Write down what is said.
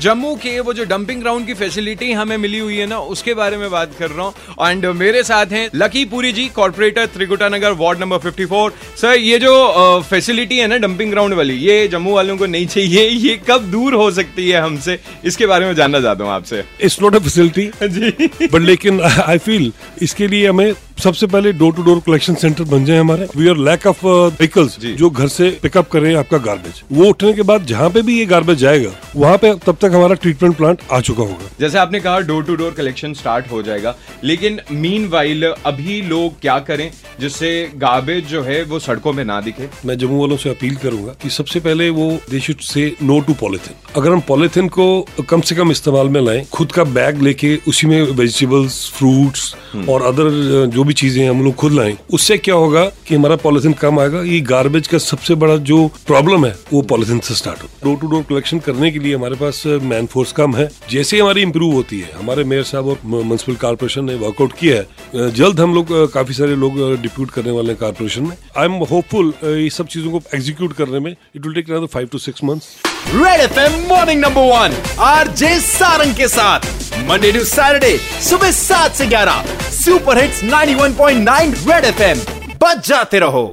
जम्मू के वो जो डंपिंग ग्राउंड की फैसिलिटी हमें मिली हुई है ना उसके बारे में बात कर रहा हूँ। एंड मेरे साथ हैं Lucky Puri ji corporator Trikuta Nagar ward number 54 sir ये जो फैसिलिटी है ना डंपिंग ग्राउंड वाली ये जम्मू वालों को नहीं चाहिए ये कब दूर हो सकती है हमसे? इसके बारे में जानना चाहता हूँ आपसे। It's not a facility ji. But लेकिन आई फील इसके लिए हमें सबसे पहले door to door collection centre बन जाए हमारे। We are lack of vehicles जो। घर से पिकअप करें आपका गार्बेज वो उठने के बाद जहाँ पे भी ये गार्बेज जाएगा वहाँ पे तब तक हमारा ट्रीटमेंट प्लांट आ चुका होगा। जैसे आपने कहा door to door collection start हो जाएगा। लेकिन मीन अभी लोग क्या करें जिससे गार्बेज जो है वो सड़कों में ना दिखे? मैं जम्मू वालों से अपील करूँगा कि सबसे पहले वो they should say no to polythene अगर हम पॉलिथिन को कम से कम इस्तेमाल में लाएँ खुद का बैग लेके उसी में वेजिटेबल्स फ्रूट्स और अदर जो भी चीज़ें हम लोग खुद लाएँ। उससे क्या होगा कि हमारा पॉलिथिन कम आएगा। ये गार्बेज का सबसे बड़ा जो प्रॉब्लम है, वो पॉलिथिन से स्टार्ट हो। डोर टू डोर कलेक्शन करने के लिए हमारे पास मैन फोर्स कम है। जैसे हमारी इंप्रूव होती है, हमारे मेयर साहब और म्यूनसिपल कॉर्पोरेशन ने वर्कआउट किया है। जल्द हम लोग काफ़ी सारे लोग डिप्यूट करने वाले हैं कॉर्पोरेशन में। आई एम होपफुल ये सब चीज़ों को एग्जीक्यूट करने में it will take five to six months red F M morning number one RJ Sarang के साथ। मंडे टू सैटरडे सुबह सात से ग्यारह। Super hits 91.9 red F M बच जाते रहो।